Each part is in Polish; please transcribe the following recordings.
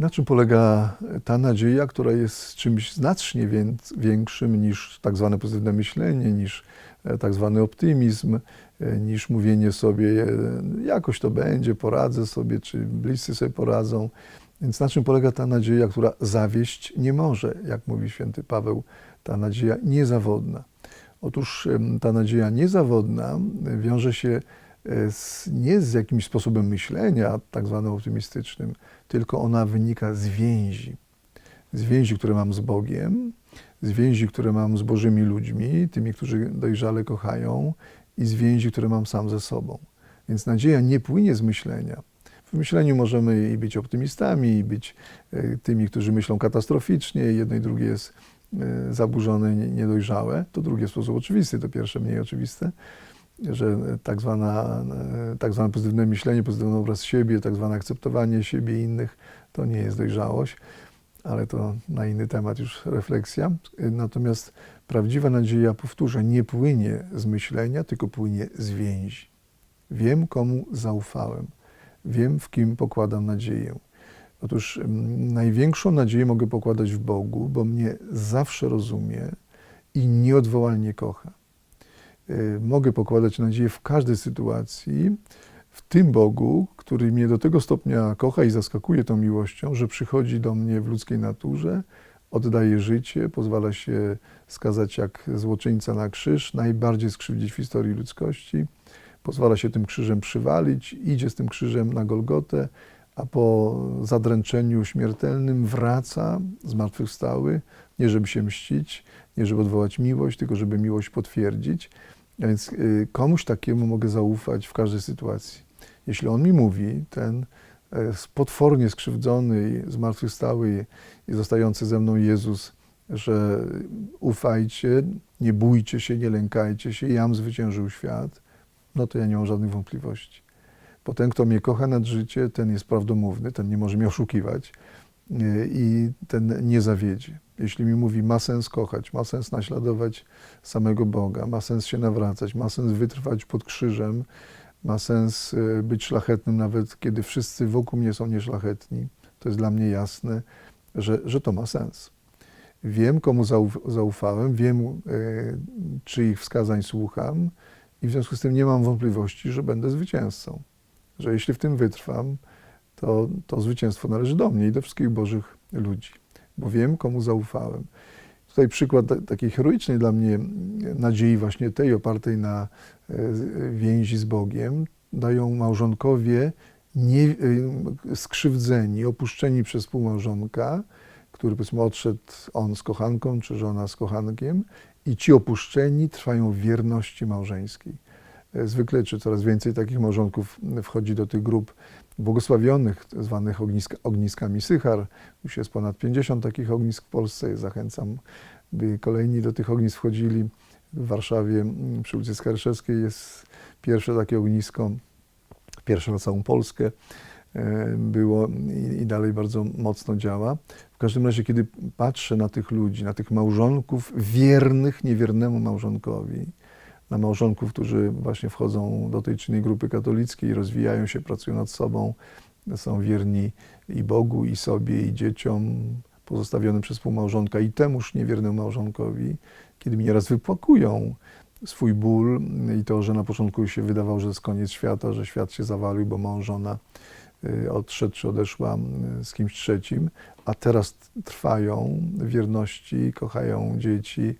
Na czym polega ta nadzieja, która jest czymś znacznie wię- większym niż tak zwane pozytywne myślenie, niż e, tak zwany optymizm, e, niż mówienie sobie, e, jakoś to będzie, poradzę sobie, czy bliscy sobie poradzą. Więc na czym polega ta nadzieja, która zawieść nie może, jak mówi święty Paweł, ta nadzieja niezawodna. Otóż ta nadzieja niezawodna wiąże się z, nie z jakimś sposobem myślenia, tak zwanym optymistycznym, tylko ona wynika z więzi. Z więzi, które mam z Bogiem, z więzi, które mam z Bożymi ludźmi, tymi, którzy dojrzale kochają, i z więzi, które mam sam ze sobą. Więc nadzieja nie płynie z myślenia. W myśleniu możemy i być optymistami, i być e, tymi, którzy myślą katastroficznie, jedno i drugie jest e, zaburzone, nie- niedojrzałe. To drugie w sposób oczywisty, to pierwsze mniej oczywiste, że tak, zwana, tak zwane pozytywne myślenie, pozytywny obraz siebie, tak zwane akceptowanie siebie i innych, to nie jest dojrzałość, ale to na inny temat już refleksja. Natomiast prawdziwa nadzieja, powtórzę, nie płynie z myślenia, tylko płynie z więzi. Wiem, komu zaufałem. Wiem, w kim pokładam nadzieję. Otóż mm, największą nadzieję mogę pokładać w Bogu, bo mnie zawsze rozumie i nieodwołalnie kocha. Y, Mogę pokładać nadzieję w każdej sytuacji, w tym Bogu, który mnie do tego stopnia kocha i zaskakuje tą miłością, że przychodzi do mnie w ludzkiej naturze, oddaje życie, pozwala się skazać jak złoczyńca na krzyż, najbardziej skrzywdzić w historii ludzkości, pozwala się tym krzyżem przywalić, idzie z tym krzyżem na Golgotę, a po zadręczeniu śmiertelnym wraca zmartwychwstały, nie żeby się mścić, nie żeby odwołać miłość, tylko żeby miłość potwierdzić. A więc y, komuś takiemu mogę zaufać w każdej sytuacji. Jeśli on mi mówi, ten e, potwornie skrzywdzony, zmartwychwstały i zostający ze mną Jezus, że ufajcie, nie bójcie się, nie lękajcie się, jam zwyciężył świat, no to ja nie mam żadnych wątpliwości. Bo ten, kto mnie kocha nad życie, ten jest prawdomówny, ten nie może mnie oszukiwać y, i ten nie zawiedzie. Jeśli mi mówi, ma sens kochać, ma sens naśladować samego Boga, ma sens się nawracać, ma sens wytrwać pod krzyżem, ma sens y, być szlachetnym, nawet kiedy wszyscy wokół mnie są nieszlachetni, to jest dla mnie jasne, że, że to ma sens. Wiem, komu zauf- zaufałem, wiem, y, czyich wskazań słucham, i w związku z tym nie mam wątpliwości, że będę zwycięzcą. Że jeśli w tym wytrwam, to, to zwycięstwo należy do mnie i do wszystkich Bożych ludzi, bo wiem, komu zaufałem. Tutaj przykład ta- takiej heroicznej dla mnie nadziei, właśnie tej opartej na e, więzi z Bogiem, dają małżonkowie nie, e, skrzywdzeni, opuszczeni przez współmałżonka, który powiedzmy odszedł on z kochanką, czy żona z kochankiem, i ci opuszczeni trwają w wierności małżeńskiej. E, Zwykle, czy coraz więcej takich małżonków wchodzi do tych grup błogosławionych, zwanych ogniska, ogniskami Sychar. Już jest ponad 50 takich ognisk w Polsce. Zachęcam, by kolejni do tych ognisk wchodzili. W Warszawie mm, przy ulicy Skarszewskiej jest pierwsze takie ognisko, pierwsze na całą Polskę e, było i dalej bardzo mocno działa. W każdym razie, kiedy patrzę na tych ludzi, na tych małżonków wiernych niewiernemu małżonkowi, na małżonków, którzy właśnie wchodzą do tej czynnej grupy katolickiej, rozwijają się, pracują nad sobą, są wierni i Bogu, i sobie, i dzieciom, pozostawionym przez współmałżonka i temuż niewiernemu małżonkowi, kiedy mi nieraz wypłakują swój ból i to, że na początku się wydawało, że jest koniec świata, że świat się zawalił, bo mąż, żona odszedł czy odeszła y, z kimś trzecim, a teraz trwają wierności, kochają dzieci,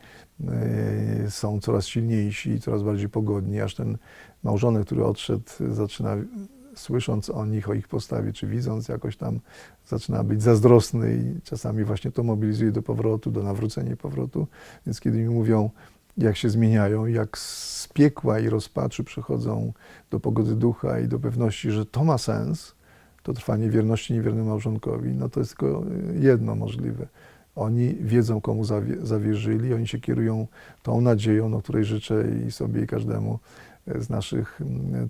y, są coraz silniejsi, coraz bardziej pogodni, aż ten małżonek, który odszedł, zaczyna, słysząc o nich, o ich postawie, czy widząc jakoś tam, zaczyna być zazdrosny i czasami właśnie to mobilizuje do powrotu, do nawrócenia i powrotu. Więc kiedy mi mówią, jak się zmieniają, jak z piekła i rozpaczy przechodzą do pogody ducha i do pewności, że to ma sens, to trwanie wierności niewiernemu małżonkowi, no to jest tylko jedno możliwe. Oni wiedzą, komu zawie, zawierzyli, oni się kierują tą nadzieją, no, której życzę i sobie, i każdemu z naszych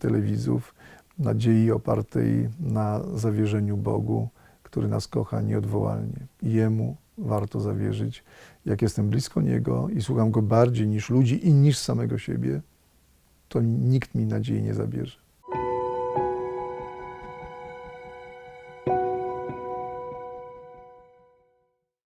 telewidzów, nadziei opartej na zawierzeniu Bogu, który nas kocha nieodwołalnie. Jemu warto zawierzyć. Jak jestem blisko Niego i słucham Go bardziej niż ludzi i niż samego siebie, to nikt mi nadziei nie zabierze.